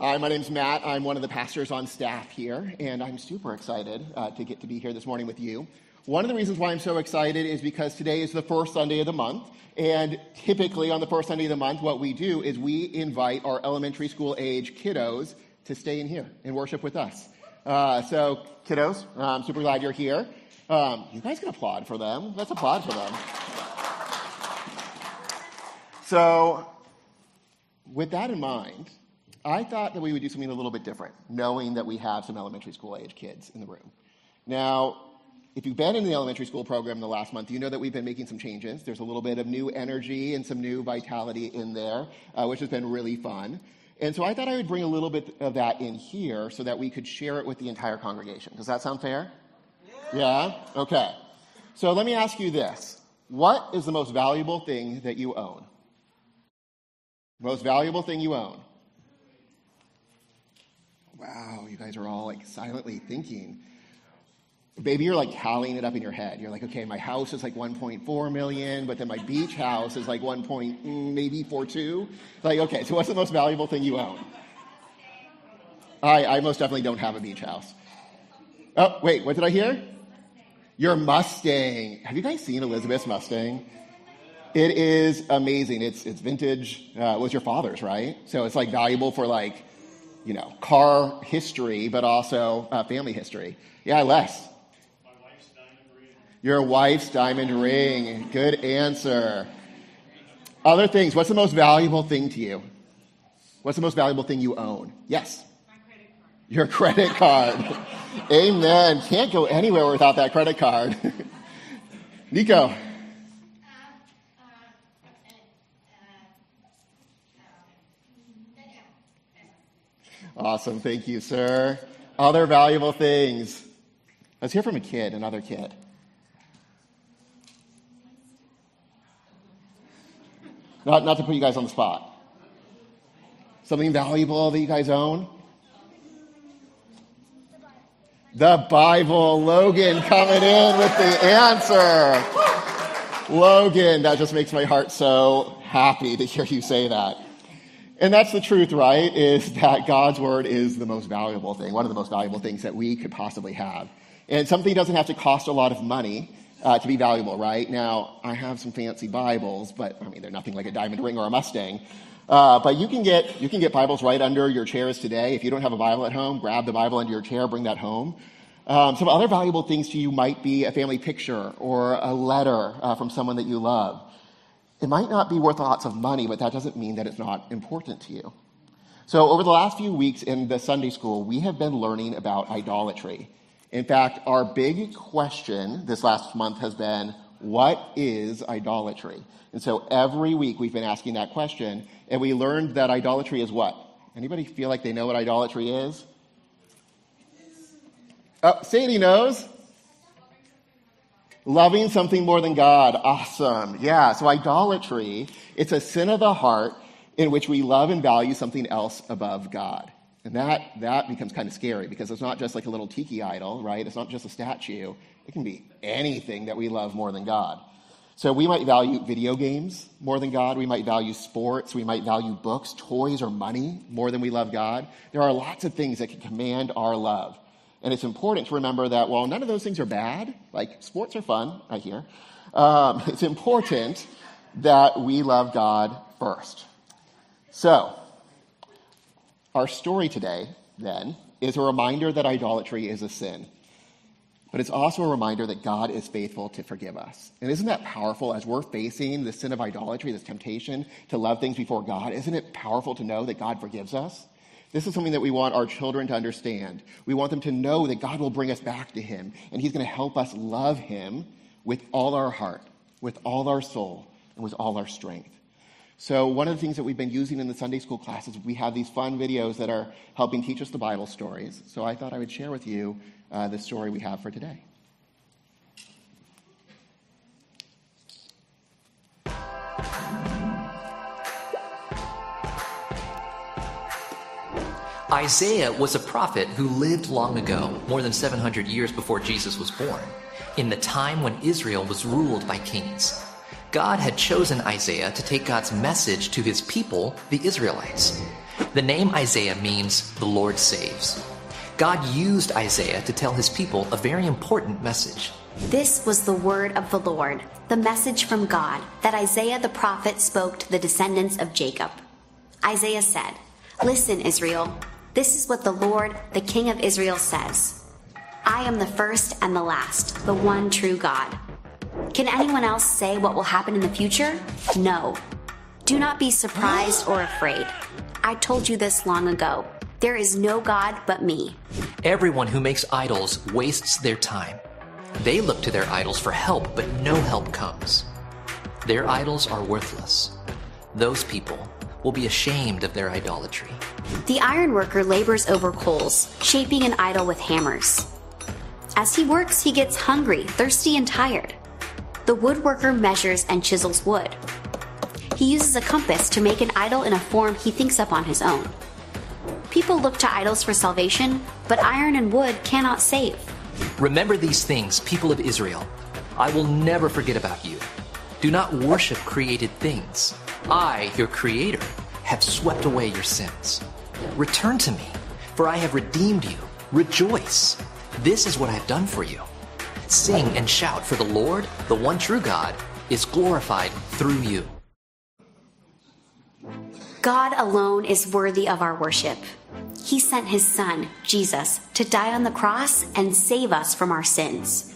Hi, my name's Matt. I'm one of the pastors on staff here, and I'm super excited uh, to get to be here this morning with you. One of the reasons why I'm so excited is because today is the first Sunday of the month, and typically on the first Sunday of the month, what we do is we invite our elementary school age kiddos to stay in here and worship with us. Uh, so, kiddos, I'm super glad you're here. Um, you guys can applaud for them. Let's applaud for them. So, with that in mind, I thought that we would do something a little bit different, knowing that we have some elementary school age kids in the room. Now, if you've been in the elementary school program the last month, you know that we've been making some changes. There's a little bit of new energy and some new vitality in there, uh, which has been really fun. And so I thought I would bring a little bit of that in here so that we could share it with the entire congregation. Does that sound fair? Yeah? yeah? Okay. So let me ask you this What is the most valuable thing that you own? Most valuable thing you own? Wow, you guys are all like silently thinking. Maybe you're like tallying it up in your head. You're like, okay, my house is like 1.4 million, but then my beach house is like 1. Point, mm, maybe 4.2. Like, okay, so what's the most valuable thing you own? I, I most definitely don't have a beach house. Oh, wait, what did I hear? Your Mustang. Have you guys seen Elizabeth's Mustang? It is amazing. It's, it's vintage. Uh, it was your father's, right? So it's like valuable for like you know, car history, but also uh, family history. Yeah, Les. My wife's diamond ring. Your wife's diamond ring. Good answer. Other things. What's the most valuable thing to you? What's the most valuable thing you own? Yes. My credit card. Your credit card. Amen. Can't go anywhere without that credit card. Nico. Awesome. Thank you, sir. Other valuable things. Let's hear from a kid, another kid. Not, not to put you guys on the spot. Something valuable that you guys own? The Bible. Logan coming in with the answer. Logan, that just makes my heart so happy to hear you say that. And that's the truth, right? Is that God's word is the most valuable thing, one of the most valuable things that we could possibly have. And something doesn't have to cost a lot of money uh, to be valuable, right? Now, I have some fancy Bibles, but I mean, they're nothing like a diamond ring or a Mustang. Uh, but you can get you can get Bibles right under your chairs today. If you don't have a Bible at home, grab the Bible under your chair, bring that home. Um, some other valuable things to you might be a family picture or a letter uh, from someone that you love. It might not be worth lots of money, but that doesn't mean that it's not important to you. So, over the last few weeks in the Sunday school, we have been learning about idolatry. In fact, our big question this last month has been what is idolatry? And so every week we've been asking that question, and we learned that idolatry is what? Anybody feel like they know what idolatry is? Oh, Sadie knows. Loving something more than God. Awesome. Yeah. So idolatry, it's a sin of the heart in which we love and value something else above God. And that, that becomes kind of scary because it's not just like a little tiki idol, right? It's not just a statue. It can be anything that we love more than God. So we might value video games more than God. We might value sports. We might value books, toys, or money more than we love God. There are lots of things that can command our love. And it's important to remember that while none of those things are bad, like sports are fun, I hear, um, it's important that we love God first. So, our story today, then, is a reminder that idolatry is a sin. But it's also a reminder that God is faithful to forgive us. And isn't that powerful as we're facing the sin of idolatry, this temptation to love things before God? Isn't it powerful to know that God forgives us? This is something that we want our children to understand. We want them to know that God will bring us back to Him, and He's going to help us love Him with all our heart, with all our soul, and with all our strength. So, one of the things that we've been using in the Sunday school classes, we have these fun videos that are helping teach us the Bible stories. So, I thought I would share with you uh, the story we have for today. Isaiah was a prophet who lived long ago, more than 700 years before Jesus was born, in the time when Israel was ruled by kings. God had chosen Isaiah to take God's message to his people, the Israelites. The name Isaiah means the Lord saves. God used Isaiah to tell his people a very important message. This was the word of the Lord, the message from God that Isaiah the prophet spoke to the descendants of Jacob. Isaiah said, Listen, Israel, this is what the Lord, the King of Israel, says I am the first and the last, the one true God. Can anyone else say what will happen in the future? No. Do not be surprised or afraid. I told you this long ago. There is no God but me. Everyone who makes idols wastes their time. They look to their idols for help, but no help comes. Their idols are worthless. Those people will be ashamed of their idolatry. The ironworker labors over coals, shaping an idol with hammers. As he works, he gets hungry, thirsty, and tired. The woodworker measures and chisels wood. He uses a compass to make an idol in a form he thinks up on his own. People look to idols for salvation, but iron and wood cannot save. Remember these things, people of Israel. I will never forget about you. Do not worship created things. I, your creator, have swept away your sins. Return to me, for I have redeemed you. Rejoice. This is what I have done for you. Sing and shout, for the Lord, the one true God, is glorified through you. God alone is worthy of our worship. He sent his son, Jesus, to die on the cross and save us from our sins.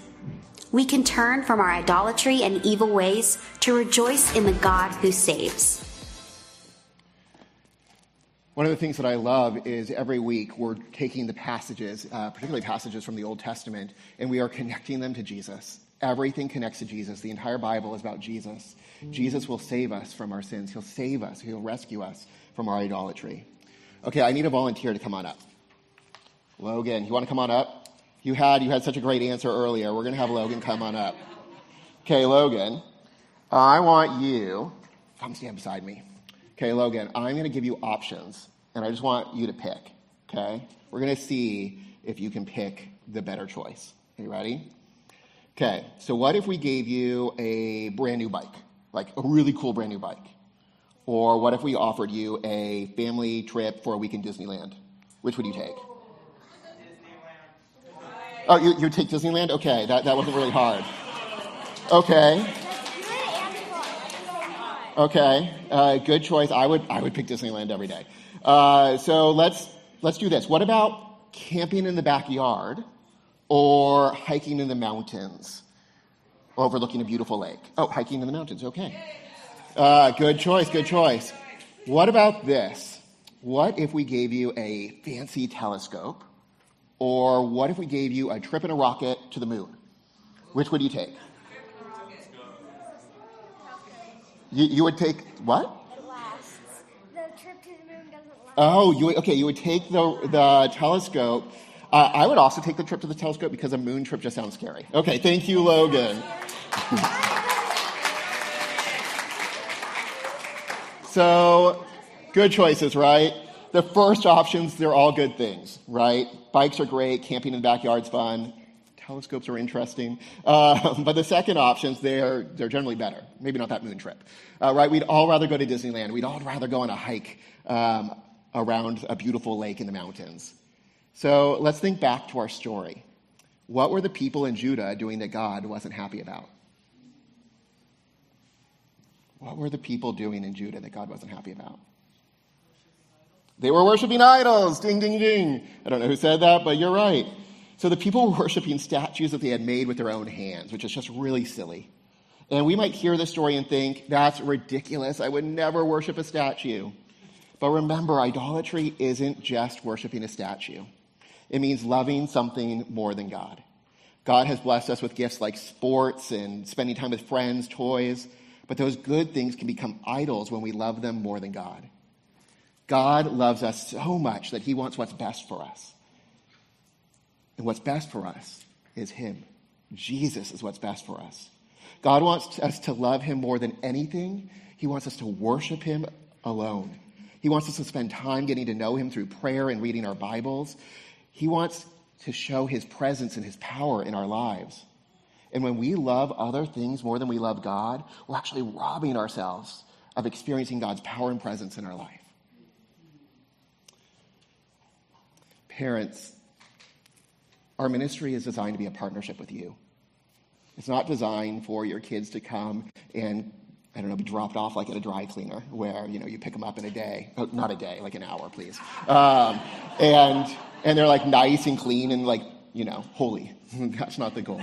We can turn from our idolatry and evil ways to rejoice in the God who saves. One of the things that I love is every week we're taking the passages, uh, particularly passages from the Old Testament, and we are connecting them to Jesus. Everything connects to Jesus. The entire Bible is about Jesus. Jesus will save us from our sins. He'll save us. He'll rescue us from our idolatry. Okay, I need a volunteer to come on up. Logan, you want to come on up? You had you had such a great answer earlier. We're going to have Logan come on up. Okay, Logan, I want you. Come stand beside me. Okay, Logan, I'm going to give you options, and I just want you to pick. Okay, we're going to see if you can pick the better choice. Are you ready? Okay, so what if we gave you a brand new bike, like a really cool brand new bike? Or what if we offered you a family trip for a week in Disneyland? Which would you take? Oh, you, you take Disneyland? Okay, that, that wasn't really hard. Okay. Okay, uh, good choice. I would, I would pick Disneyland every day. Uh, so let's, let's do this. What about camping in the backyard or hiking in the mountains overlooking a beautiful lake? Oh, hiking in the mountains, okay. Uh, good choice, good choice. What about this? What if we gave you a fancy telescope? Or what if we gave you a trip in a rocket to the moon? Which would you take? You, you would take what? It lasts. The trip to the moon doesn't last. Oh, you okay. You would take the the telescope. Uh, I would also take the trip to the telescope because a moon trip just sounds scary. Okay, thank you, Logan. so, good choices, right? The first options, they're all good things, right? Bikes are great, camping in the backyard's fun, telescopes are interesting. Uh, but the second options, they're, they're generally better. Maybe not that moon trip, uh, right? We'd all rather go to Disneyland. We'd all rather go on a hike um, around a beautiful lake in the mountains. So let's think back to our story. What were the people in Judah doing that God wasn't happy about? What were the people doing in Judah that God wasn't happy about? They were worshiping idols. Ding, ding, ding. I don't know who said that, but you're right. So the people were worshiping statues that they had made with their own hands, which is just really silly. And we might hear this story and think, that's ridiculous. I would never worship a statue. But remember, idolatry isn't just worshiping a statue. It means loving something more than God. God has blessed us with gifts like sports and spending time with friends, toys, but those good things can become idols when we love them more than God. God loves us so much that he wants what's best for us. And what's best for us is him. Jesus is what's best for us. God wants us to love him more than anything. He wants us to worship him alone. He wants us to spend time getting to know him through prayer and reading our Bibles. He wants to show his presence and his power in our lives. And when we love other things more than we love God, we're actually robbing ourselves of experiencing God's power and presence in our life. Parents, our ministry is designed to be a partnership with you. It's not designed for your kids to come and I don't know, be dropped off like at a dry cleaner where, you know, you pick them up in a day. Oh, not a day, like an hour, please. Um, and, and they're like nice and clean and like, you know, holy. That's not the goal.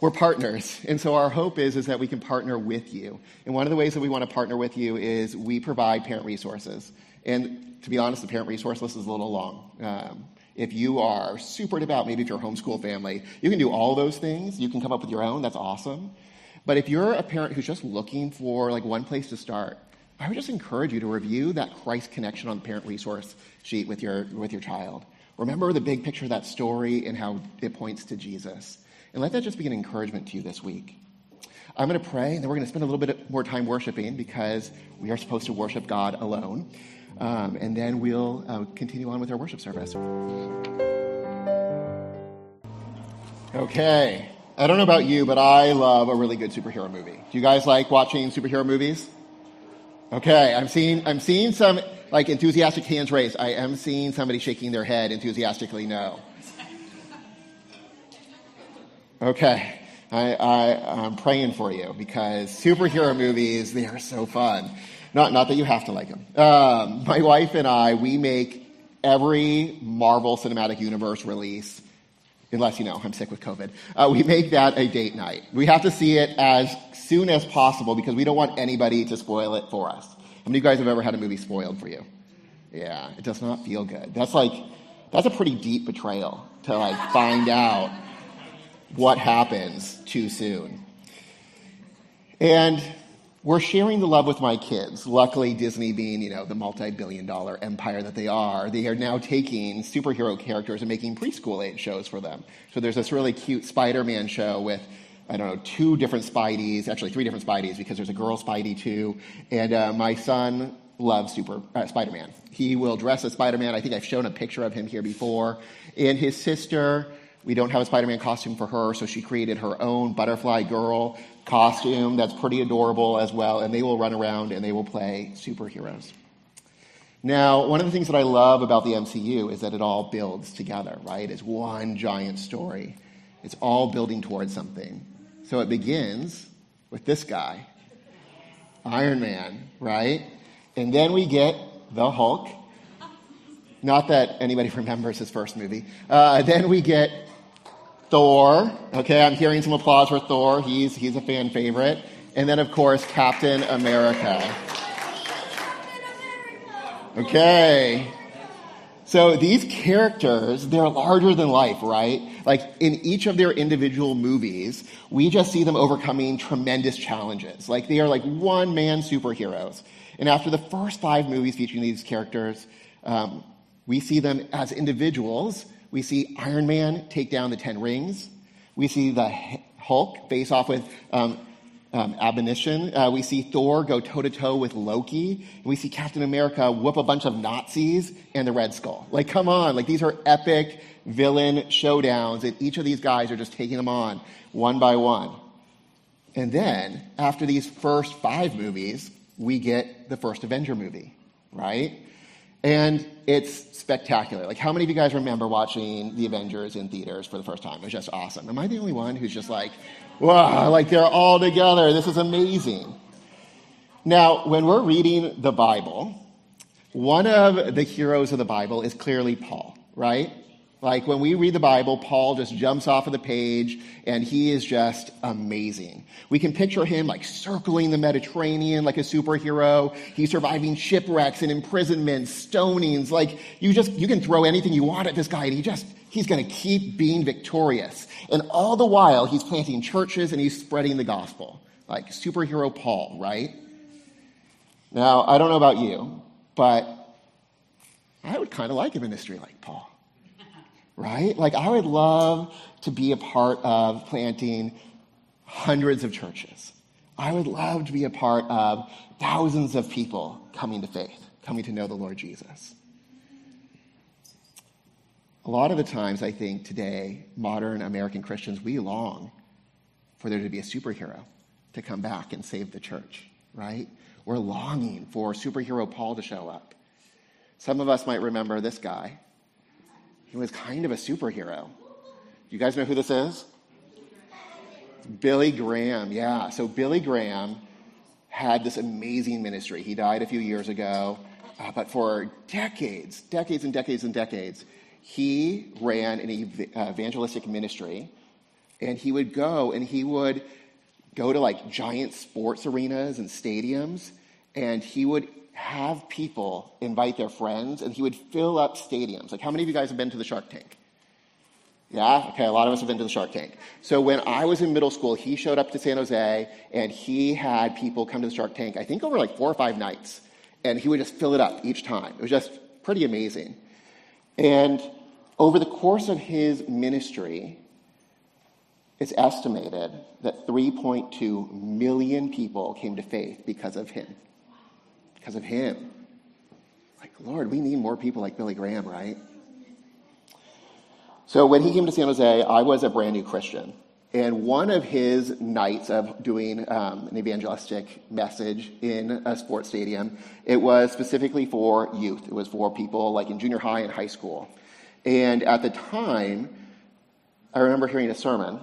We're partners. And so our hope is, is that we can partner with you. And one of the ways that we want to partner with you is we provide parent resources. And to be honest, the parent resource list is a little long. Um, if you are super devout, maybe if you're a homeschool family, you can do all those things. You can come up with your own. That's awesome. But if you're a parent who's just looking for like one place to start, I would just encourage you to review that Christ connection on the parent resource sheet with your, with your child. Remember the big picture of that story and how it points to Jesus. And let that just be an encouragement to you this week. I'm going to pray, and then we're going to spend a little bit more time worshiping because we are supposed to worship God alone. Um, and then we'll uh, continue on with our worship service. Okay. I don't know about you, but I love a really good superhero movie. Do you guys like watching superhero movies? Okay, I'm seeing I'm seeing some like enthusiastic hands raised. I am seeing somebody shaking their head enthusiastically no. Okay, I, I I'm praying for you because superhero movies they are so fun. Not not that you have to like them. Um, my wife and I we make every Marvel Cinematic Universe release unless you know I'm sick with COVID. Uh, we make that a date night. We have to see it as soon as possible because we don't want anybody to spoil it for us. How many of you guys have ever had a movie spoiled for you? Yeah, it does not feel good. That's like that's a pretty deep betrayal to like find out what happens too soon. And we're sharing the love with my kids. Luckily, Disney being, you know, the multi-billion dollar empire that they are, they are now taking superhero characters and making preschool age shows for them. So there's this really cute Spider-Man show with, I don't know, two different Spideys, actually three different Spideys because there's a girl Spidey too. And uh, my son loves super uh, Spider-Man. He will dress as Spider-Man. I think I've shown a picture of him here before. And his sister, we don't have a Spider-Man costume for her, so she created her own butterfly girl costume that's pretty adorable as well, and they will run around and they will play superheroes. Now, one of the things that I love about the MCU is that it all builds together, right? It's one giant story. It's all building towards something. So it begins with this guy, Iron Man, right? And then we get the Hulk. Not that anybody remembers his first movie. Uh, then we get Thor. Okay, I'm hearing some applause for Thor. He's, he's a fan favorite. And then, of course, Captain America. Okay. So these characters, they're larger than life, right? Like in each of their individual movies, we just see them overcoming tremendous challenges. Like they are like one man superheroes. And after the first five movies featuring these characters, um, we see them as individuals we see Iron Man take down the Ten Rings. We see the Hulk face off with um, um, Abomination. Uh, we see Thor go toe to toe with Loki. And we see Captain America whoop a bunch of Nazis and the Red Skull. Like, come on. Like, these are epic villain showdowns, and each of these guys are just taking them on one by one. And then, after these first five movies, we get the first Avenger movie, right? And it's spectacular. Like, how many of you guys remember watching The Avengers in theaters for the first time? It was just awesome. Am I the only one who's just like, wow, like they're all together. This is amazing. Now, when we're reading the Bible, one of the heroes of the Bible is clearly Paul, right? Like when we read the Bible, Paul just jumps off of the page and he is just amazing. We can picture him like circling the Mediterranean like a superhero. He's surviving shipwrecks and imprisonment, stonings. Like you just, you can throw anything you want at this guy and he just, he's going to keep being victorious. And all the while he's planting churches and he's spreading the gospel. Like superhero Paul, right? Now, I don't know about you, but I would kind of like a ministry like Paul right? Like, I would love to be a part of planting hundreds of churches. I would love to be a part of thousands of people coming to faith, coming to know the Lord Jesus. A lot of the times, I think today, modern American Christians, we long for there to be a superhero to come back and save the church, right? We're longing for superhero Paul to show up. Some of us might remember this guy. He was kind of a superhero. You guys know who this is? Billy Graham, yeah. So Billy Graham had this amazing ministry. He died a few years ago, uh, but for decades, decades and decades and decades, he ran an ev- evangelistic ministry, and he would go and he would go to like giant sports arenas and stadiums, and he would have people invite their friends, and he would fill up stadiums. Like, how many of you guys have been to the Shark Tank? Yeah? Okay, a lot of us have been to the Shark Tank. So when I was in middle school, he showed up to San Jose and he had people come to the Shark Tank, I think over like four or five nights. And he would just fill it up each time. It was just pretty amazing. And over the course of his ministry, it's estimated that 3.2 million people came to faith because of him. Because of him. Like, Lord, we need more people like Billy Graham, right? So when he came to San Jose, I was a brand new Christian. And one of his nights of doing um, an evangelistic message in a sports stadium, it was specifically for youth. It was for people like in junior high and high school. And at the time, I remember hearing a sermon,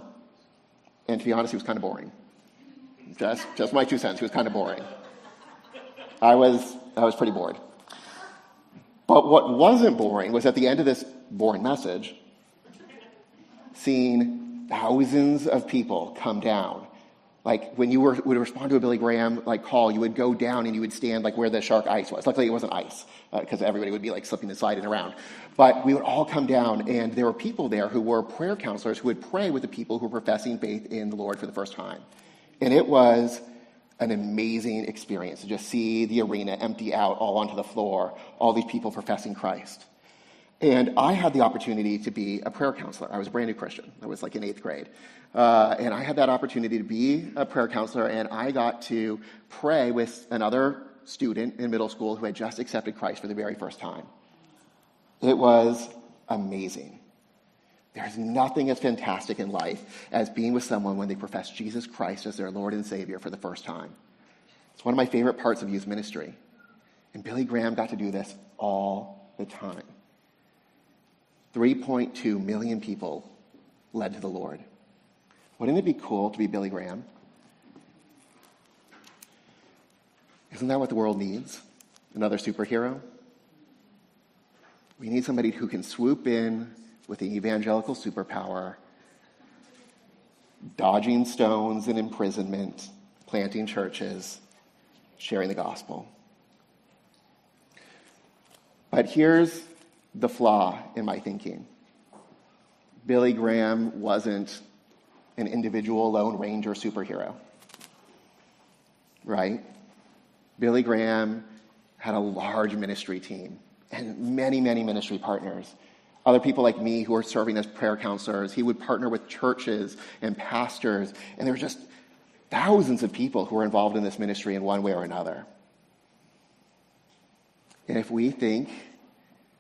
and to be honest, he was kind of boring. Just, just my two cents. He was kind of boring. I was, I was pretty bored. But what wasn't boring was at the end of this boring message, seeing thousands of people come down. Like when you were, would respond to a Billy Graham like call, you would go down and you would stand like where the shark ice was. Luckily, it wasn't ice because uh, everybody would be like slipping and sliding around. But we would all come down, and there were people there who were prayer counselors who would pray with the people who were professing faith in the Lord for the first time. And it was an amazing experience to just see the arena empty out all onto the floor, all these people professing Christ. And I had the opportunity to be a prayer counselor. I was a brand new Christian. I was like in eighth grade. Uh, and I had that opportunity to be a prayer counselor, and I got to pray with another student in middle school who had just accepted Christ for the very first time. It was amazing. There's nothing as fantastic in life as being with someone when they profess Jesus Christ as their Lord and Savior for the first time. It's one of my favorite parts of youth ministry. And Billy Graham got to do this all the time. 3.2 million people led to the Lord. Wouldn't it be cool to be Billy Graham? Isn't that what the world needs? Another superhero? We need somebody who can swoop in with the evangelical superpower, dodging stones and imprisonment, planting churches, sharing the gospel. But here's the flaw in my thinking. Billy Graham wasn't an individual Lone Ranger superhero, right? Billy Graham had a large ministry team and many, many ministry partners. Other people like me who are serving as prayer counselors. He would partner with churches and pastors, and there were just thousands of people who were involved in this ministry in one way or another. And if we think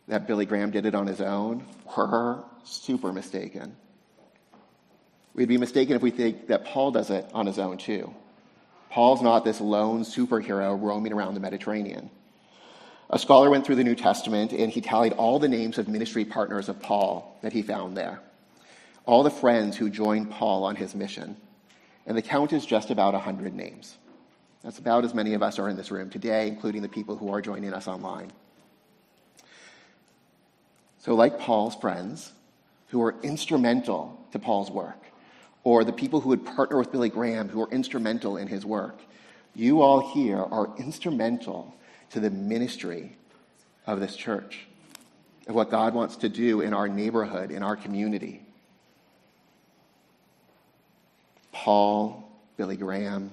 that Billy Graham did it on his own, we're super mistaken. We'd be mistaken if we think that Paul does it on his own too. Paul's not this lone superhero roaming around the Mediterranean. A scholar went through the New Testament and he tallied all the names of ministry partners of Paul that he found there, all the friends who joined Paul on his mission. And the count is just about 100 names. That's about as many of us are in this room today, including the people who are joining us online. So, like Paul's friends, who were instrumental to Paul's work, or the people who would partner with Billy Graham, who were instrumental in his work, you all here are instrumental to the ministry of this church, of what God wants to do in our neighborhood, in our community. Paul, Billy Graham,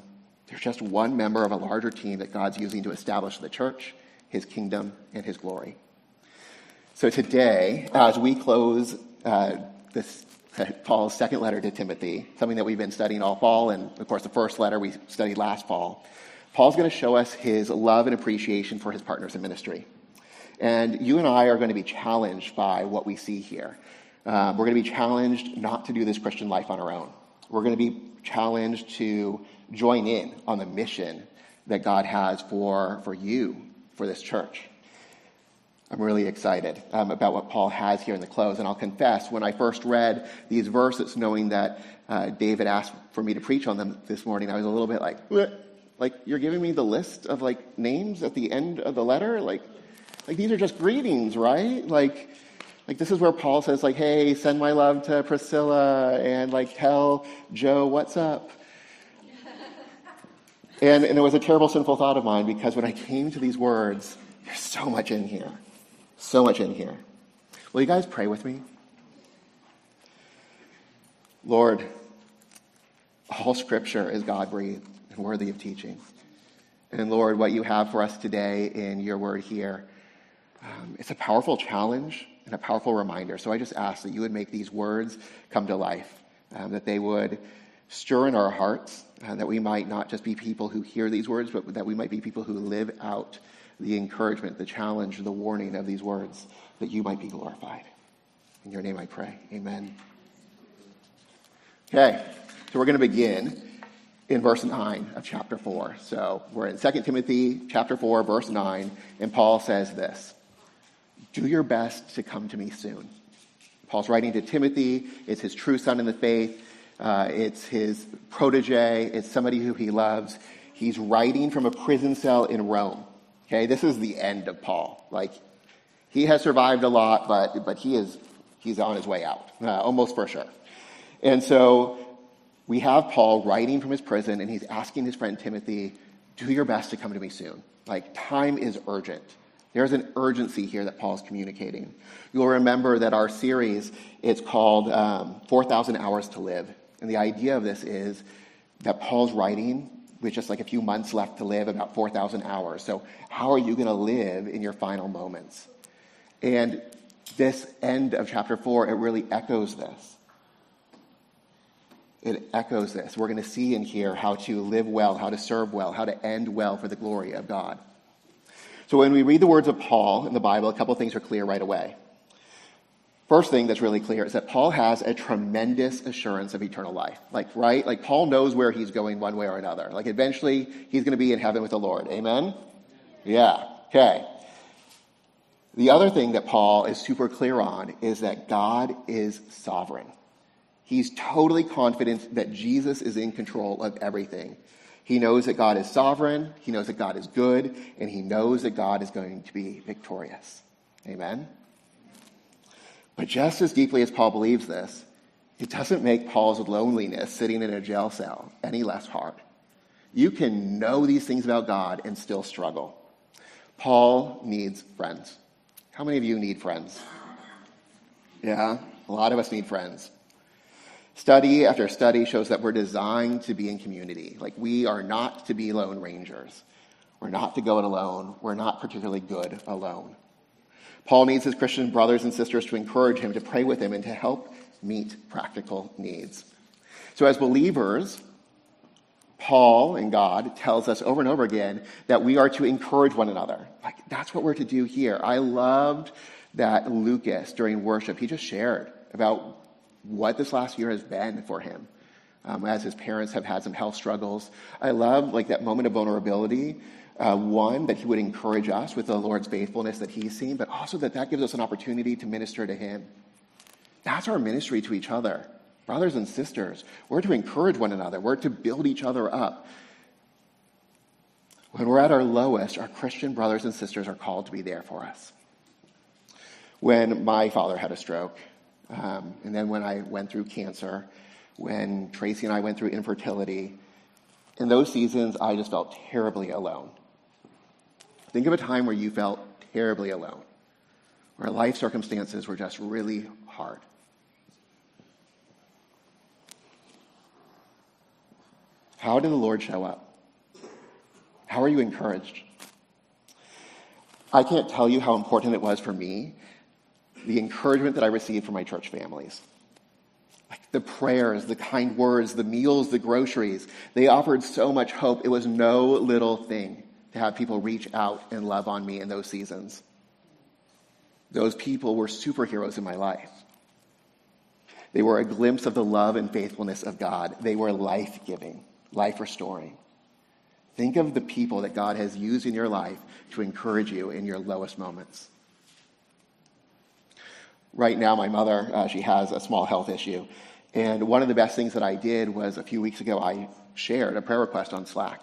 they're just one member of a larger team that God's using to establish the church, his kingdom, and his glory. So today, as we close uh, this Paul's second letter to Timothy, something that we've been studying all fall, and of course the first letter we studied last fall, Paul's going to show us his love and appreciation for his partners in ministry. And you and I are going to be challenged by what we see here. Um, we're going to be challenged not to do this Christian life on our own. We're going to be challenged to join in on the mission that God has for, for you, for this church. I'm really excited um, about what Paul has here in the close. And I'll confess, when I first read these verses, knowing that uh, David asked for me to preach on them this morning, I was a little bit like, what? Like you're giving me the list of like names at the end of the letter, like, like these are just greetings, right? Like, like this is where Paul says, like, hey, send my love to Priscilla and like tell Joe what's up. and, and it was a terrible sinful thought of mine because when I came to these words, there's so much in here. So much in here. Will you guys pray with me? Lord, all scripture is God breathed and worthy of teaching. And Lord, what you have for us today in your word here, um, it's a powerful challenge and a powerful reminder. So I just ask that you would make these words come to life, um, that they would stir in our hearts, uh, that we might not just be people who hear these words, but that we might be people who live out the encouragement, the challenge, the warning of these words, that you might be glorified. In your name I pray. Amen. Okay, so we're going to begin in verse 9 of chapter 4. So we're in 2 Timothy chapter 4, verse 9, and Paul says this Do your best to come to me soon. Paul's writing to Timothy, it's his true son in the faith, uh, it's his protege, it's somebody who he loves. He's writing from a prison cell in Rome. Okay, this is the end of Paul. Like, he has survived a lot, but, but he is, he's on his way out, uh, almost for sure. And so we have Paul writing from his prison, and he's asking his friend Timothy, do your best to come to me soon. Like, time is urgent. There's an urgency here that Paul's communicating. You'll remember that our series is called um, 4,000 Hours to Live. And the idea of this is that Paul's writing with just like a few months left to live, about 4,000 hours. So, how are you going to live in your final moments? And this end of chapter 4, it really echoes this. It echoes this. We're going to see and hear how to live well, how to serve well, how to end well for the glory of God. So, when we read the words of Paul in the Bible, a couple things are clear right away. First thing that's really clear is that Paul has a tremendous assurance of eternal life. Like, right? Like, Paul knows where he's going one way or another. Like, eventually, he's going to be in heaven with the Lord. Amen? Yeah. Okay. The other thing that Paul is super clear on is that God is sovereign. He's totally confident that Jesus is in control of everything. He knows that God is sovereign, he knows that God is good, and he knows that God is going to be victorious. Amen? But just as deeply as Paul believes this, it doesn't make Paul's loneliness sitting in a jail cell any less hard. You can know these things about God and still struggle. Paul needs friends. How many of you need friends? Yeah, a lot of us need friends. Study after study shows that we're designed to be in community. Like, we are not to be lone rangers. We're not to go it alone. We're not particularly good alone. Paul needs his Christian brothers and sisters to encourage him, to pray with him, and to help meet practical needs. So, as believers, Paul and God tells us over and over again that we are to encourage one another. Like, that's what we're to do here. I loved that Lucas during worship, he just shared about what this last year has been for him. Um, as his parents have had some health struggles. I love like that moment of vulnerability uh, one, that he would encourage us with the Lord's faithfulness that he's seen, but also that that gives us an opportunity to minister to him. That's our ministry to each other. Brothers and sisters, we're to encourage one another, we're to build each other up. When we're at our lowest, our Christian brothers and sisters are called to be there for us. When my father had a stroke, um, and then when I went through cancer, when Tracy and I went through infertility, in those seasons, I just felt terribly alone. Think of a time where you felt terribly alone, where life circumstances were just really hard. How did the Lord show up? How are you encouraged? I can't tell you how important it was for me, the encouragement that I received from my church families. Like the prayers, the kind words, the meals, the groceries, they offered so much hope. It was no little thing to have people reach out and love on me in those seasons. Those people were superheroes in my life. They were a glimpse of the love and faithfulness of God. They were life giving, life restoring. Think of the people that God has used in your life to encourage you in your lowest moments. Right now, my mother, uh, she has a small health issue. And one of the best things that I did was a few weeks ago, I shared a prayer request on Slack.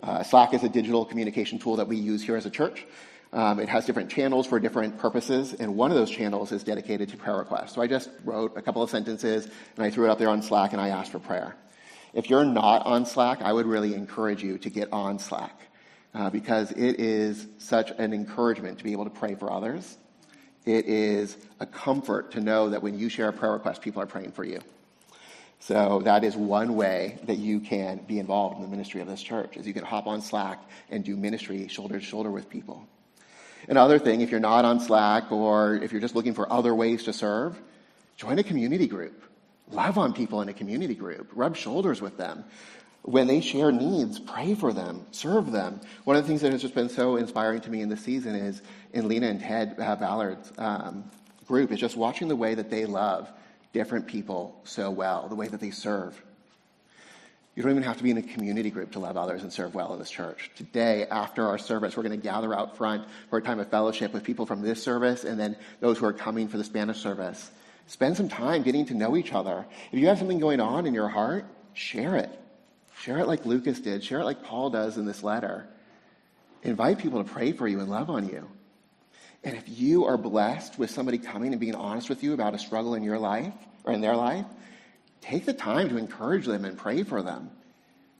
Uh, Slack is a digital communication tool that we use here as a church. Um, it has different channels for different purposes, and one of those channels is dedicated to prayer requests. So I just wrote a couple of sentences and I threw it up there on Slack and I asked for prayer. If you're not on Slack, I would really encourage you to get on Slack uh, because it is such an encouragement to be able to pray for others. It is a comfort to know that when you share a prayer request, people are praying for you. So that is one way that you can be involved in the ministry of this church, is you can hop on Slack and do ministry shoulder to shoulder with people. Another thing, if you're not on Slack or if you're just looking for other ways to serve, join a community group. Love on people in a community group. Rub shoulders with them. When they share needs, pray for them, serve them. One of the things that has just been so inspiring to me in this season is in Lena and Ted uh, Ballard's um, group, is just watching the way that they love different people so well, the way that they serve. You don't even have to be in a community group to love others and serve well in this church. Today, after our service, we're going to gather out front for a time of fellowship with people from this service and then those who are coming for the Spanish service. Spend some time getting to know each other. If you have something going on in your heart, share it. Share it like Lucas did. Share it like Paul does in this letter. Invite people to pray for you and love on you. And if you are blessed with somebody coming and being honest with you about a struggle in your life or in their life, take the time to encourage them and pray for them.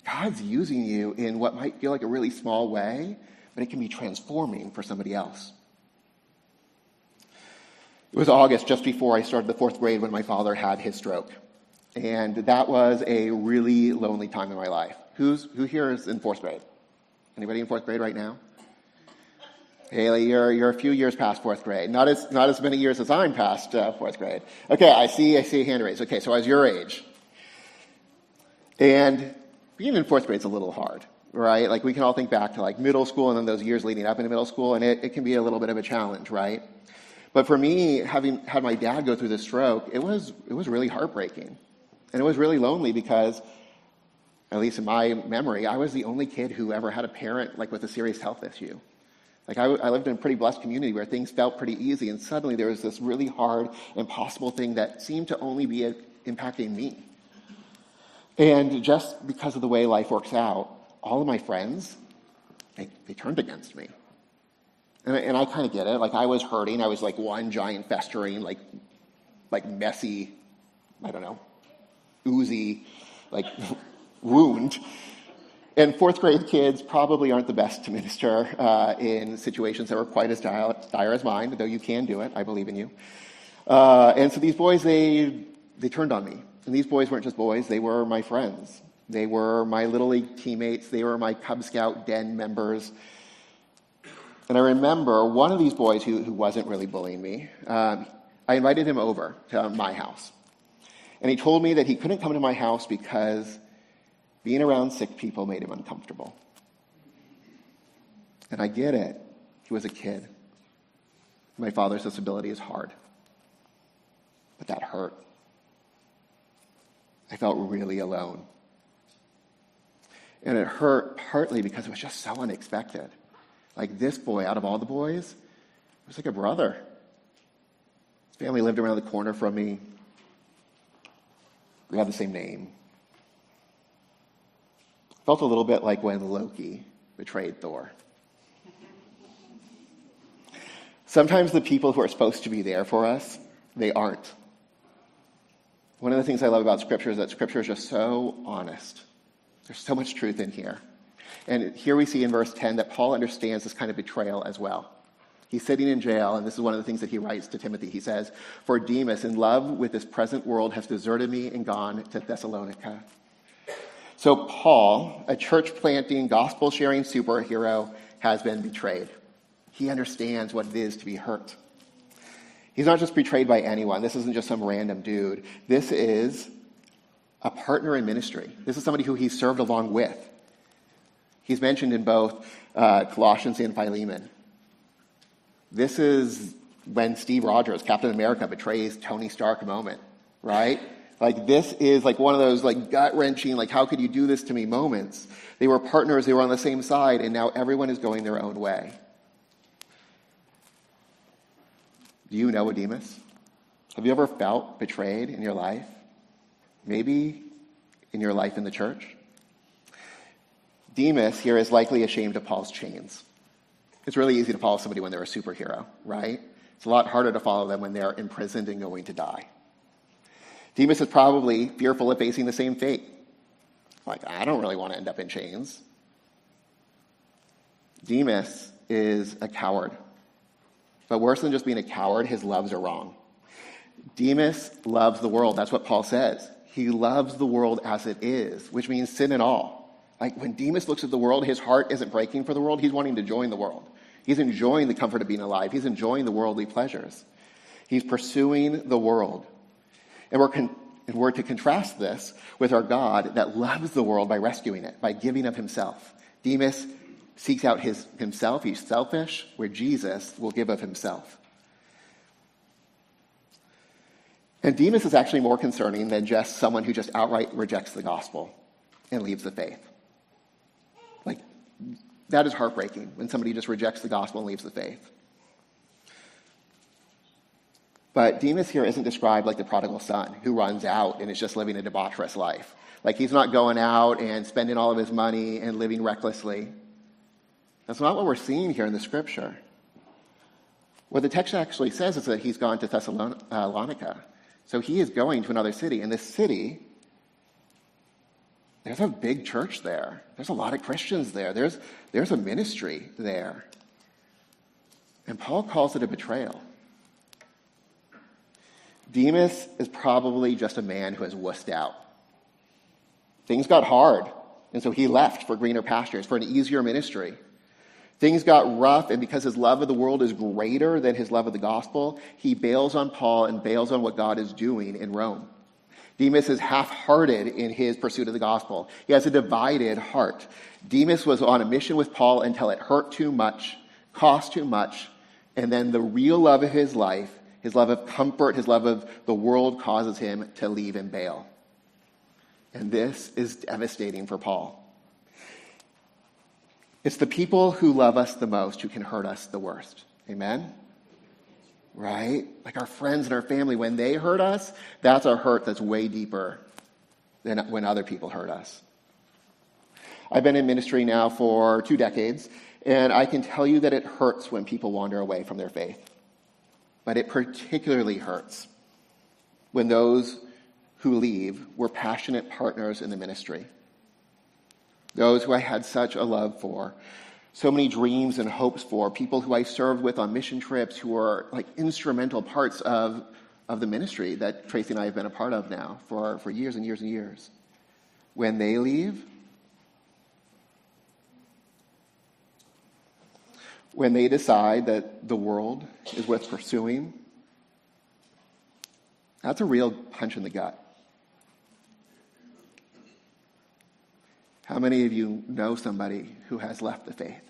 God's using you in what might feel like a really small way, but it can be transforming for somebody else. It was August, just before I started the fourth grade, when my father had his stroke. And that was a really lonely time in my life. Who's, who here is in fourth grade? Anybody in fourth grade right now? Haley, you're, you're a few years past fourth grade. Not as, not as many years as I'm past uh, fourth grade. Okay, I see, I see a hand raised. Okay, so I was your age. And being in fourth grade is a little hard, right? Like we can all think back to like middle school and then those years leading up into middle school, and it, it can be a little bit of a challenge, right? But for me, having had my dad go through the stroke, it was, it was really heartbreaking. And it was really lonely because, at least in my memory, I was the only kid who ever had a parent like with a serious health issue. Like I, I, lived in a pretty blessed community where things felt pretty easy, and suddenly there was this really hard, impossible thing that seemed to only be impacting me. And just because of the way life works out, all of my friends, they, they turned against me. And, and I kind of get it. Like I was hurting. I was like one giant festering, like, like messy, I don't know, oozy, like wound. And fourth grade kids probably aren't the best to minister uh, in situations that were quite as dire, dire, as mine, though you can do it. I believe in you. Uh, and so these boys, they, they turned on me. And these boys weren't just boys, they were my friends. They were my Little League teammates. They were my Cub Scout den members. And I remember one of these boys who, who wasn't really bullying me, um, I invited him over to my house. And he told me that he couldn't come to my house because being around sick people made him uncomfortable. And I get it. He was a kid. My father's disability is hard. But that hurt. I felt really alone. And it hurt partly because it was just so unexpected. Like this boy, out of all the boys, was like a brother. His family lived around the corner from me. We have the same name. Felt a little bit like when Loki betrayed Thor. Sometimes the people who are supposed to be there for us, they aren't. One of the things I love about Scripture is that Scripture is just so honest. There's so much truth in here. And here we see in verse 10 that Paul understands this kind of betrayal as well. He's sitting in jail, and this is one of the things that he writes to Timothy. He says, For Demas, in love with this present world, has deserted me and gone to Thessalonica. So, Paul, a church planting, gospel sharing superhero, has been betrayed. He understands what it is to be hurt. He's not just betrayed by anyone. This isn't just some random dude. This is a partner in ministry. This is somebody who he served along with. He's mentioned in both uh, Colossians and Philemon. This is when Steve Rogers, Captain America, betrays Tony Stark moment. right? Like this is like one of those like gut wrenching, like how could you do this to me moments. They were partners, they were on the same side, and now everyone is going their own way. Do you know a Demas? Have you ever felt betrayed in your life? Maybe in your life in the church? Demas here is likely ashamed of Paul's chains. It's really easy to follow somebody when they're a superhero, right? It's a lot harder to follow them when they're imprisoned and going to die. Demas is probably fearful of facing the same fate. Like, I don't really want to end up in chains. Demas is a coward. But worse than just being a coward, his loves are wrong. Demas loves the world. That's what Paul says. He loves the world as it is, which means sin and all. Like when Demas looks at the world, his heart isn't breaking for the world. He's wanting to join the world. He's enjoying the comfort of being alive. He's enjoying the worldly pleasures. He's pursuing the world. And we're, con- and we're to contrast this with our God that loves the world by rescuing it, by giving of himself. Demas seeks out his, himself. He's selfish, where Jesus will give of himself. And Demas is actually more concerning than just someone who just outright rejects the gospel and leaves the faith. Like, that is heartbreaking when somebody just rejects the gospel and leaves the faith. But Demas here isn't described like the prodigal son who runs out and is just living a debaucherous life. Like he's not going out and spending all of his money and living recklessly. That's not what we're seeing here in the scripture. What the text actually says is that he's gone to Thessalonica. So he is going to another city. And this city there's a big church there. There's a lot of Christians there. There's, there's a ministry there. And Paul calls it a betrayal. Demas is probably just a man who has wussed out. Things got hard, and so he left for greener pastures, for an easier ministry. Things got rough, and because his love of the world is greater than his love of the gospel, he bails on Paul and bails on what God is doing in Rome. Demas is half hearted in his pursuit of the gospel. He has a divided heart. Demas was on a mission with Paul until it hurt too much, cost too much, and then the real love of his life, his love of comfort, his love of the world, causes him to leave and bail. And this is devastating for Paul. It's the people who love us the most who can hurt us the worst. Amen? Right? Like our friends and our family, when they hurt us, that's a hurt that's way deeper than when other people hurt us. I've been in ministry now for two decades, and I can tell you that it hurts when people wander away from their faith. But it particularly hurts when those who leave were passionate partners in the ministry. Those who I had such a love for, so many dreams and hopes for, people who I served with on mission trips who are like instrumental parts of, of the ministry that Tracy and I have been a part of now for, for years and years and years. When they leave, when they decide that the world is worth pursuing, that's a real punch in the gut. How many of you know somebody who has left the faith?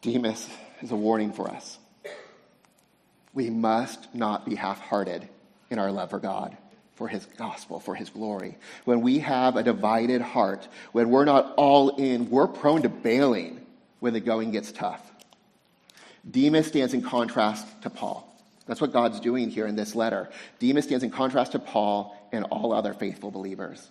Demas is a warning for us. We must not be half hearted in our love for God, for His gospel, for His glory. When we have a divided heart, when we're not all in, we're prone to bailing when the going gets tough. Demas stands in contrast to Paul. That's what God's doing here in this letter. Demas stands in contrast to Paul and all other faithful believers.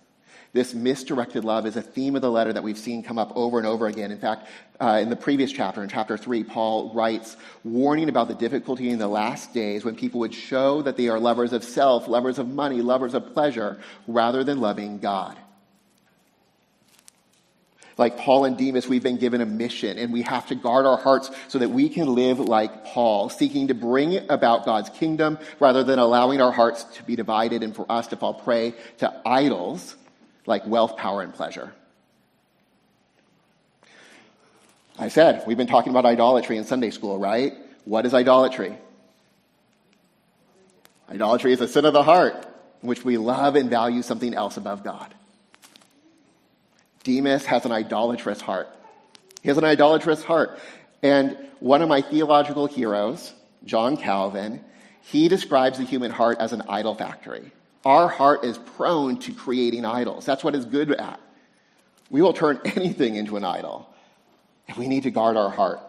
This misdirected love is a theme of the letter that we've seen come up over and over again. In fact, uh, in the previous chapter, in chapter 3, Paul writes, warning about the difficulty in the last days when people would show that they are lovers of self, lovers of money, lovers of pleasure, rather than loving God. Like Paul and Demas, we've been given a mission and we have to guard our hearts so that we can live like Paul, seeking to bring about God's kingdom rather than allowing our hearts to be divided and for us to fall prey to idols like wealth, power, and pleasure. I said, we've been talking about idolatry in Sunday school, right? What is idolatry? Idolatry is a sin of the heart in which we love and value something else above God. Demas has an idolatrous heart. He has an idolatrous heart. And one of my theological heroes, John Calvin, he describes the human heart as an idol factory. Our heart is prone to creating idols. That's what it's good at. We will turn anything into an idol. And we need to guard our heart.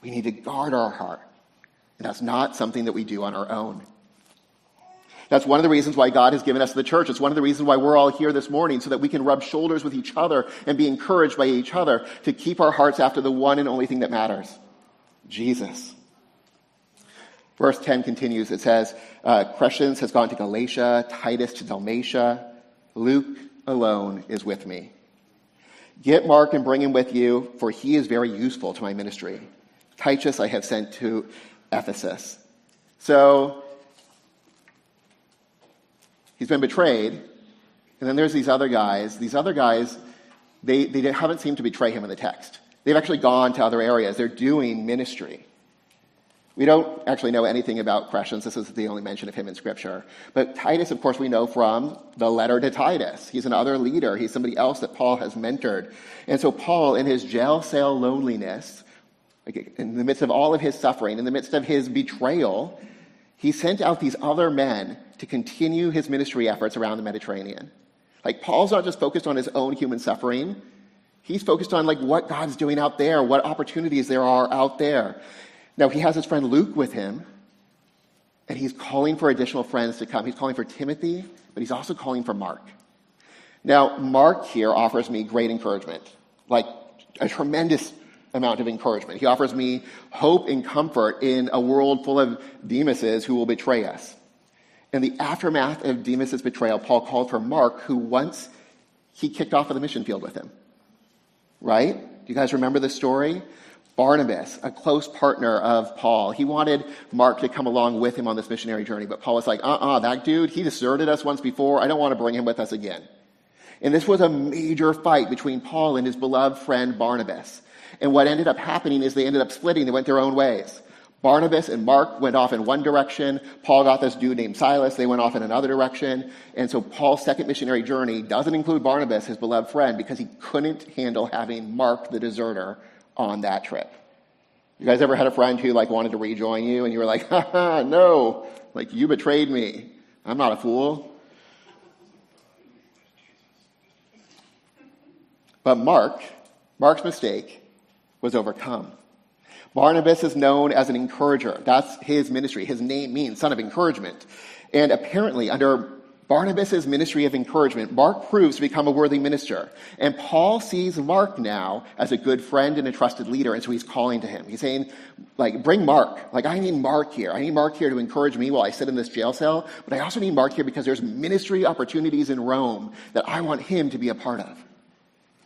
We need to guard our heart. And that's not something that we do on our own. That's one of the reasons why God has given us the church. It's one of the reasons why we're all here this morning, so that we can rub shoulders with each other and be encouraged by each other to keep our hearts after the one and only thing that matters Jesus. Verse 10 continues. It says, uh, Crescens has gone to Galatia, Titus to Dalmatia. Luke alone is with me. Get Mark and bring him with you, for he is very useful to my ministry. Titus I have sent to Ephesus. So he's been betrayed. And then there's these other guys. These other guys, they, they haven't seemed to betray him in the text. They've actually gone to other areas. They're doing ministry. We don't actually know anything about Crescens. This is the only mention of him in Scripture. But Titus, of course, we know from the letter to Titus. He's another leader. He's somebody else that Paul has mentored. And so Paul, in his jail cell loneliness, in the midst of all of his suffering, in the midst of his betrayal, he sent out these other men to continue his ministry efforts around the Mediterranean. Like Paul's not just focused on his own human suffering. He's focused on like what God's doing out there, what opportunities there are out there. Now, he has his friend Luke with him, and he's calling for additional friends to come. He's calling for Timothy, but he's also calling for Mark. Now, Mark here offers me great encouragement, like a tremendous amount of encouragement. He offers me hope and comfort in a world full of Demases who will betray us. In the aftermath of Demas's betrayal, Paul called for Mark, who once he kicked off of the mission field with him. Right? Do you guys remember the story? Barnabas, a close partner of Paul, he wanted Mark to come along with him on this missionary journey, but Paul was like, uh uh-uh, uh that dude, he deserted us once before. I don't want to bring him with us again. And this was a major fight between Paul and his beloved friend Barnabas. And what ended up happening is they ended up splitting. They went their own ways. Barnabas and Mark went off in one direction. Paul got this dude named Silas. They went off in another direction. And so Paul's second missionary journey doesn't include Barnabas, his beloved friend, because he couldn't handle having Mark, the deserter, on that trip. You guys ever had a friend who like wanted to rejoin you and you were like, ha no, like you betrayed me. I'm not a fool. But Mark, Mark's mistake was overcome. Barnabas is known as an encourager. That's his ministry. His name means son of encouragement. And apparently, under Barnabas' ministry of encouragement, Mark proves to become a worthy minister. And Paul sees Mark now as a good friend and a trusted leader, and so he's calling to him. He's saying, like, bring Mark. Like, I need Mark here. I need Mark here to encourage me while I sit in this jail cell, but I also need Mark here because there's ministry opportunities in Rome that I want him to be a part of.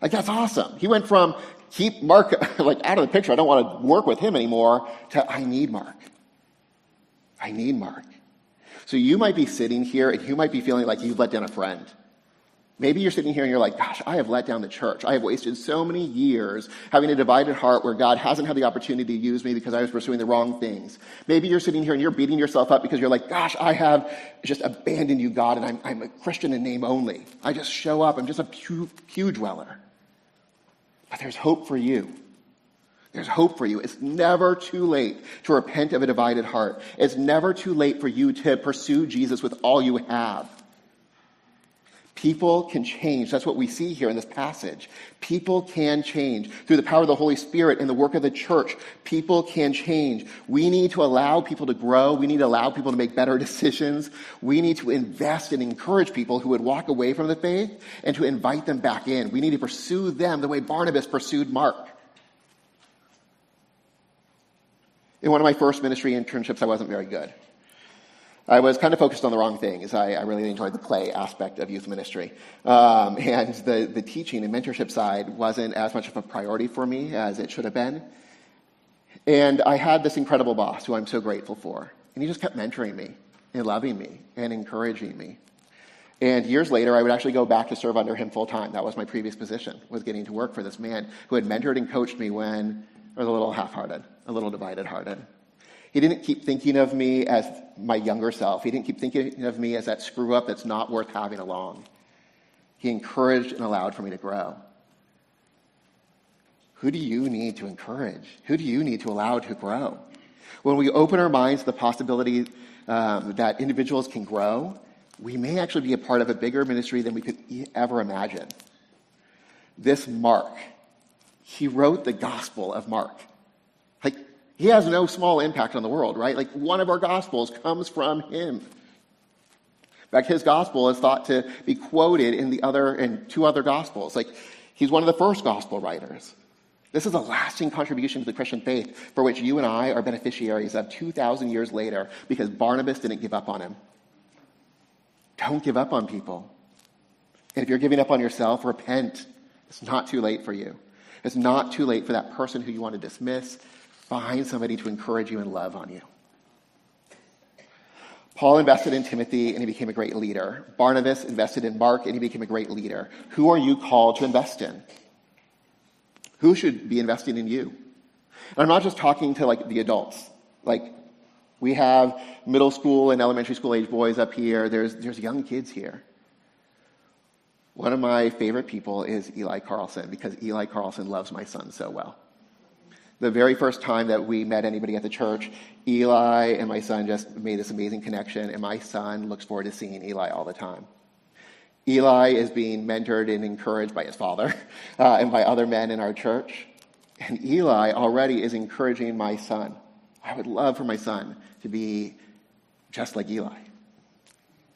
Like, that's awesome. He went from keep Mark, like, out of the picture, I don't want to work with him anymore, to I need Mark. I need Mark. So you might be sitting here and you might be feeling like you've let down a friend. Maybe you're sitting here and you're like, gosh, I have let down the church. I have wasted so many years having a divided heart where God hasn't had the opportunity to use me because I was pursuing the wrong things. Maybe you're sitting here and you're beating yourself up because you're like, gosh, I have just abandoned you, God, and I'm, I'm a Christian in name only. I just show up. I'm just a pew, pew dweller. But there's hope for you. There's hope for you. It's never too late to repent of a divided heart. It's never too late for you to pursue Jesus with all you have. People can change. That's what we see here in this passage. People can change. Through the power of the Holy Spirit and the work of the church, people can change. We need to allow people to grow. We need to allow people to make better decisions. We need to invest and encourage people who would walk away from the faith and to invite them back in. We need to pursue them the way Barnabas pursued Mark. In one of my first ministry internships, I wasn't very good. I was kind of focused on the wrong things. I, I really enjoyed the play aspect of youth ministry. Um, and the, the teaching and mentorship side wasn't as much of a priority for me as it should have been. And I had this incredible boss who I'm so grateful for. And he just kept mentoring me and loving me and encouraging me. And years later, I would actually go back to serve under him full time. That was my previous position, was getting to work for this man who had mentored and coached me when I was a little half-hearted a little divided hearted. He didn't keep thinking of me as my younger self. He didn't keep thinking of me as that screw up that's not worth having along. He encouraged and allowed for me to grow. Who do you need to encourage? Who do you need to allow to grow? When we open our minds to the possibility um, that individuals can grow, we may actually be a part of a bigger ministry than we could ever imagine. This Mark, he wrote the Gospel of Mark. He has no small impact on the world, right? Like, one of our Gospels comes from him. In fact, his Gospel is thought to be quoted in the other, in two other Gospels. Like, he's one of the first Gospel writers. This is a lasting contribution to the Christian faith for which you and I are beneficiaries of 2,000 years later because Barnabas didn't give up on him. Don't give up on people. And if you're giving up on yourself, repent. It's not too late for you. It's not too late for that person who you want to dismiss. Find somebody to encourage you and love on you. Paul invested in Timothy and he became a great leader. Barnabas invested in Mark and he became a great leader. Who are you called to invest in? Who should be investing in you? And I'm not just talking to like the adults. Like we have middle school and elementary school age boys up here. There's, there's young kids here. One of my favorite people is Eli Carlson because Eli Carlson loves my son so well. The very first time that we met anybody at the church, Eli and my son just made this amazing connection, and my son looks forward to seeing Eli all the time. Eli is being mentored and encouraged by his father uh, and by other men in our church. And Eli already is encouraging my son. I would love for my son to be just like Eli.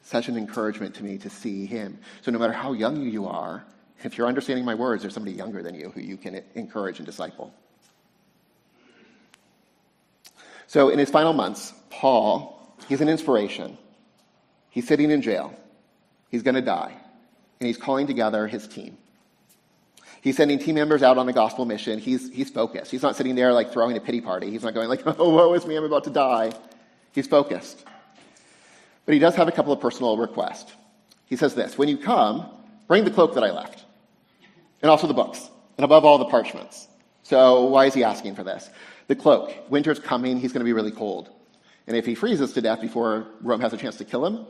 Such an encouragement to me to see him. So, no matter how young you are, if you're understanding my words, there's somebody younger than you who you can encourage and disciple. So, in his final months, Paul, he's an inspiration. He's sitting in jail. He's going to die and he's calling together his team. He's sending team members out on the gospel mission. He's, he's focused. He's not sitting there like throwing a pity party. He's not going like, oh, woe is me, I'm about to die. He's focused. But he does have a couple of personal requests. He says this, when you come, bring the cloak that I left. And also the books. And above all, the parchments. So why is he asking for this? The cloak. Winter's coming. He's going to be really cold. And if he freezes to death before Rome has a chance to kill him,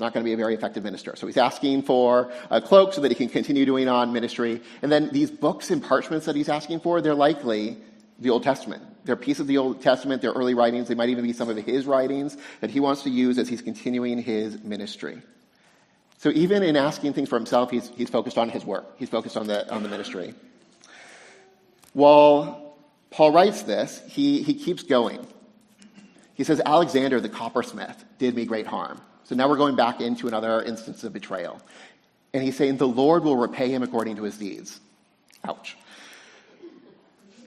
He's not going to be a very effective minister. So he's asking for a cloak so that he can continue doing on ministry. And then these books and parchments that he's asking for, they're likely the Old Testament. They're pieces of the Old Testament, they're early writings, they might even be some of his writings that he wants to use as he's continuing his ministry. So even in asking things for himself, he's, he's focused on his work. He's focused on the, on the ministry. While Paul writes this, he, he keeps going. He says, Alexander the coppersmith did me great harm. So now we're going back into another instance of betrayal. And he's saying, The Lord will repay him according to his deeds. Ouch.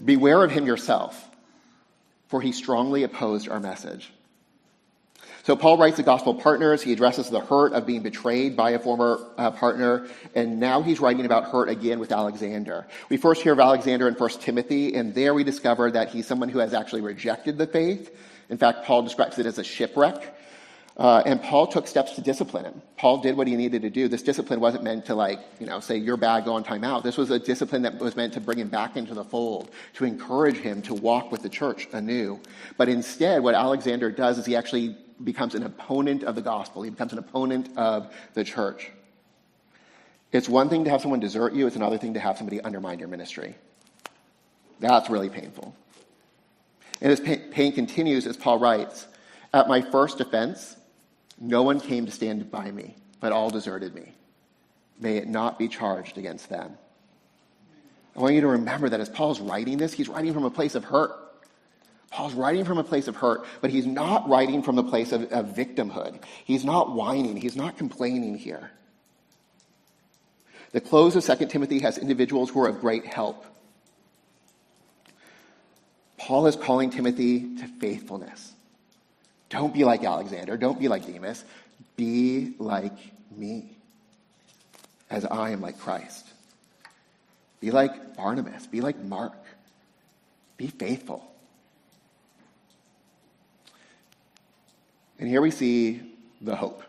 Beware of him yourself, for he strongly opposed our message. So Paul writes to gospel partners. He addresses the hurt of being betrayed by a former uh, partner, and now he's writing about hurt again with Alexander. We first hear of Alexander in 1 Timothy, and there we discover that he's someone who has actually rejected the faith. In fact, Paul describes it as a shipwreck. Uh, and Paul took steps to discipline him. Paul did what he needed to do. This discipline wasn't meant to, like, you know, say, you're bad, go on time out. This was a discipline that was meant to bring him back into the fold, to encourage him to walk with the church anew. But instead, what Alexander does is he actually becomes an opponent of the gospel. He becomes an opponent of the church. It's one thing to have someone desert you, it's another thing to have somebody undermine your ministry. That's really painful. And his pain continues as Paul writes At my first offense, no one came to stand by me, but all deserted me. May it not be charged against them. I want you to remember that as Paul's writing this, he's writing from a place of hurt. Paul's writing from a place of hurt, but he's not writing from the place of, of victimhood. He's not whining. He's not complaining here. The close of 2 Timothy has individuals who are of great help. Paul is calling Timothy to faithfulness. Don't be like Alexander. Don't be like Demas. Be like me, as I am like Christ. Be like Barnabas. Be like Mark. Be faithful. And here we see the hope.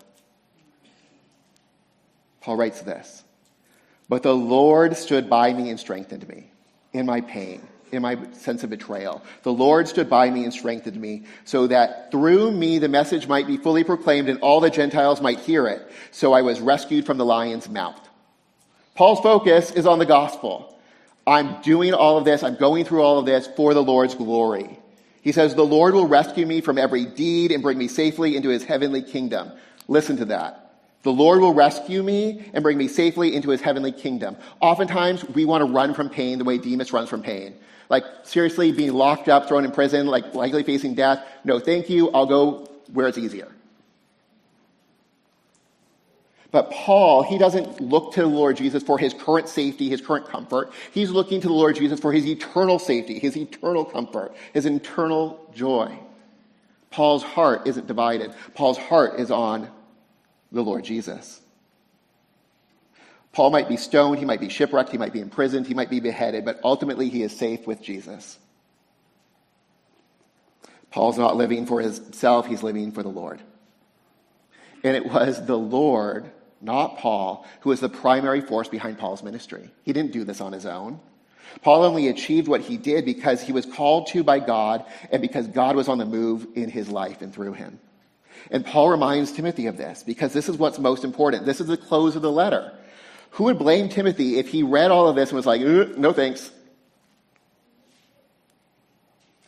Paul writes this But the Lord stood by me and strengthened me in my pain in my sense of betrayal. The Lord stood by me and strengthened me so that through me the message might be fully proclaimed and all the Gentiles might hear it. So I was rescued from the lion's mouth. Paul's focus is on the gospel. I'm doing all of this, I'm going through all of this for the Lord's glory. He says, The Lord will rescue me from every deed and bring me safely into his heavenly kingdom. Listen to that. The Lord will rescue me and bring me safely into his heavenly kingdom. Oftentimes, we want to run from pain the way Demas runs from pain. Like, seriously, being locked up, thrown in prison, like likely facing death. No, thank you. I'll go where it's easier. But Paul, he doesn't look to the Lord Jesus for his current safety, his current comfort. He's looking to the Lord Jesus for his eternal safety, his eternal comfort, his eternal joy. Paul's heart isn't divided. Paul's heart is on the Lord Jesus. Paul might be stoned, he might be shipwrecked, he might be imprisoned, he might be beheaded, but ultimately he is safe with Jesus. Paul's not living for himself, he's living for the Lord. And it was the Lord not Paul, who was the primary force behind Paul's ministry. He didn't do this on his own. Paul only achieved what he did because he was called to by God and because God was on the move in his life and through him. And Paul reminds Timothy of this because this is what's most important. This is the close of the letter. Who would blame Timothy if he read all of this and was like, uh, no thanks?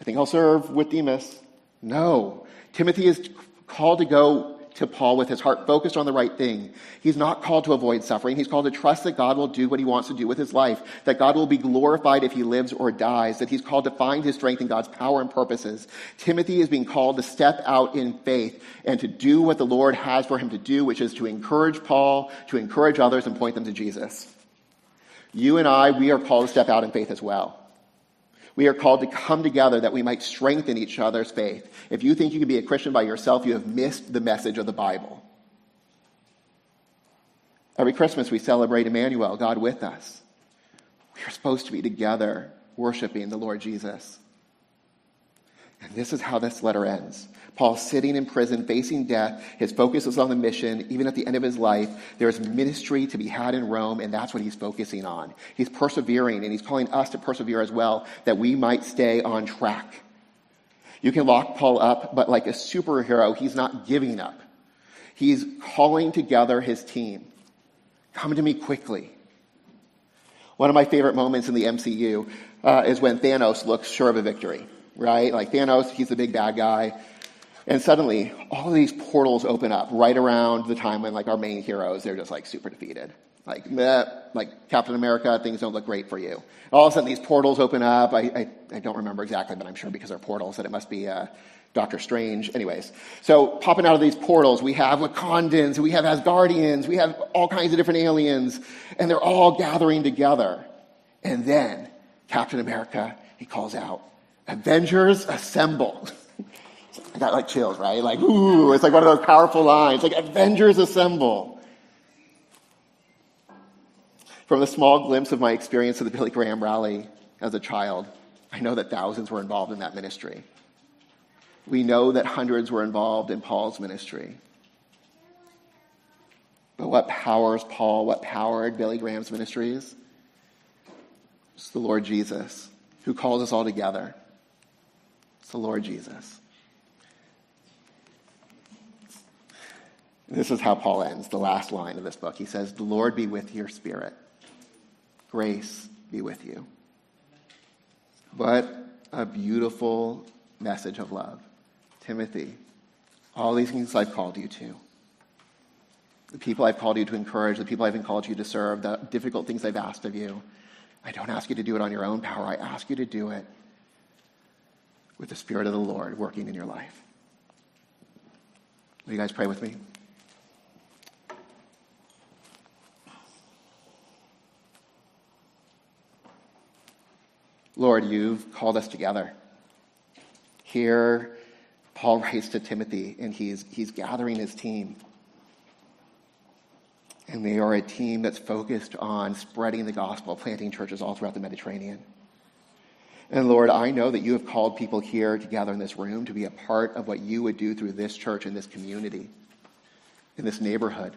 I think I'll serve with Demas. No. Timothy is called to go to Paul with his heart focused on the right thing. He's not called to avoid suffering. He's called to trust that God will do what he wants to do with his life, that God will be glorified if he lives or dies, that he's called to find his strength in God's power and purposes. Timothy is being called to step out in faith and to do what the Lord has for him to do, which is to encourage Paul, to encourage others, and point them to Jesus. You and I, we are called to step out in faith as well. We are called to come together that we might strengthen each other's faith. If you think you can be a Christian by yourself, you have missed the message of the Bible. Every Christmas, we celebrate Emmanuel, God with us. We are supposed to be together worshiping the Lord Jesus. And this is how this letter ends. Paul sitting in prison, facing death. His focus is on the mission. Even at the end of his life, there's ministry to be had in Rome, and that's what he's focusing on. He's persevering, and he's calling us to persevere as well, that we might stay on track. You can lock Paul up, but like a superhero, he's not giving up. He's calling together his team. Come to me quickly. One of my favorite moments in the MCU uh, is when Thanos looks sure of a victory, right? Like Thanos, he's the big bad guy. And suddenly, all of these portals open up right around the time when, like, our main heroes, they're just, like, super defeated. Like, meh, like Captain America, things don't look great for you. All of a sudden, these portals open up. I, I, I don't remember exactly, but I'm sure because they're portals that it must be uh, Doctor Strange. Anyways, so popping out of these portals, we have Wakandans, we have Asgardians, we have all kinds of different aliens, and they're all gathering together. And then Captain America, he calls out, Avengers assemble. I got like chills, right? Like, ooh, it's like one of those powerful lines, like Avengers assemble. From the small glimpse of my experience of the Billy Graham rally as a child, I know that thousands were involved in that ministry. We know that hundreds were involved in Paul's ministry. But what powers Paul, what powered Billy Graham's ministries? It's the Lord Jesus who calls us all together. It's the Lord Jesus. This is how Paul ends the last line of this book. He says, The Lord be with your spirit. Grace be with you. What a beautiful message of love. Timothy, all these things I've called you to. The people I've called you to encourage, the people I've called you to serve, the difficult things I've asked of you. I don't ask you to do it on your own power. I ask you to do it with the Spirit of the Lord working in your life. Will you guys pray with me? Lord, you've called us together. Here, Paul writes to Timothy, and he's, he's gathering his team. And they are a team that's focused on spreading the gospel, planting churches all throughout the Mediterranean. And Lord, I know that you have called people here to gather in this room to be a part of what you would do through this church and this community, in this neighborhood.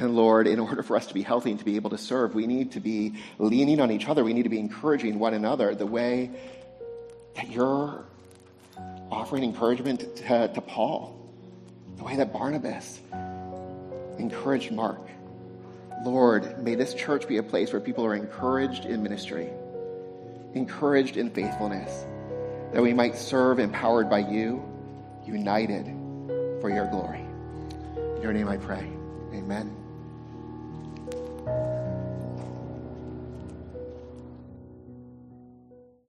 And Lord, in order for us to be healthy and to be able to serve, we need to be leaning on each other. We need to be encouraging one another the way that you're offering encouragement to, to Paul, the way that Barnabas encouraged Mark. Lord, may this church be a place where people are encouraged in ministry, encouraged in faithfulness, that we might serve empowered by you, united for your glory. In your name I pray. Amen.